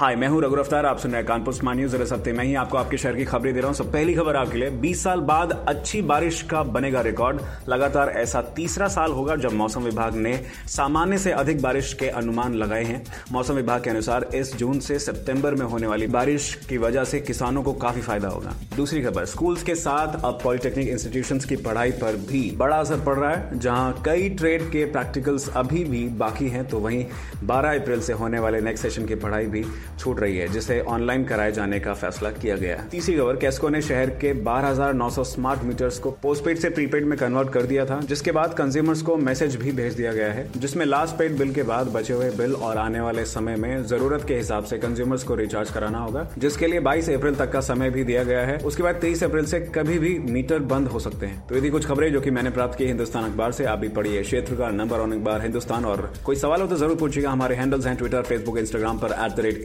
hi मैं हूँ रघु अफ्तार आप सुन रहे हैं कानपुर स्मार्ट न्यूज़। इस हफ़्ते मैं ही आपको आपके शहर की खबरें दे रहा हूँ। सब पहली खबर आपके लिए। 20 साल बाद अच्छी बारिश का बनेगा रिकॉर्ड। लगातार ऐसा तीसरा साल होगा जब मौसम विभाग ने सामान्य से अधिक बारिश के अनुमान लगाए हैं। मौसम विभाग के अनुसार इस जून से सितंबर में होने वाली बारिश की वजह से किसानों को काफ़ी फ़ायदा होगा। दूसरी खबर, स्कूल्स के साथ अब पॉलिटेक्निक इंस्टीट्यूशन की पढ़ाई पर भी बड़ा असर पड़ रहा है, जहाँ कई ट्रेड के प्रैक्टिकल्स अभी भी बाकी हैं तो वहीं 12 अप्रैल से होने वाले नेक्स्ट सेशन की पढ़ाई भी छूट रही है जिसे ऑनलाइन कराए जाने का फैसला किया गया। तीसरी खबर कैस्को ने शहर के 12,900 स्मार्ट मीटर्स को पोस्टपेड से प्रीपेड में कन्वर्ट कर दिया था जिसके बाद कंज्यूमर्स को मैसेज भी भेज दिया गया है जिसमें लास्ट पेड बिल के बाद बचे हुए बिल और आने वाले समय में ज़रूरत के हिसाब से कंज्यूमर्स को रिचार्ज कराना होगा जिसके लिए 22 अप्रैल तक का समय भी दिया गया है। उसके बाद 23 अप्रैल से कभी भी मीटर बंद हो सकते हैं। तो यदि कुछ खबरें जो कि मैंने प्राप्त की हिंदुस्तान अखबार से आप भी पढ़िए। क्षेत्र का नंबर ऑन अखबार हिंदुस्तान और कोई सवाल हो तो ज़रूर पूछिएगा। हमारे हैंडल्स हैं ट्विटर फेसबुक इंस्टाग्राम पर at the rate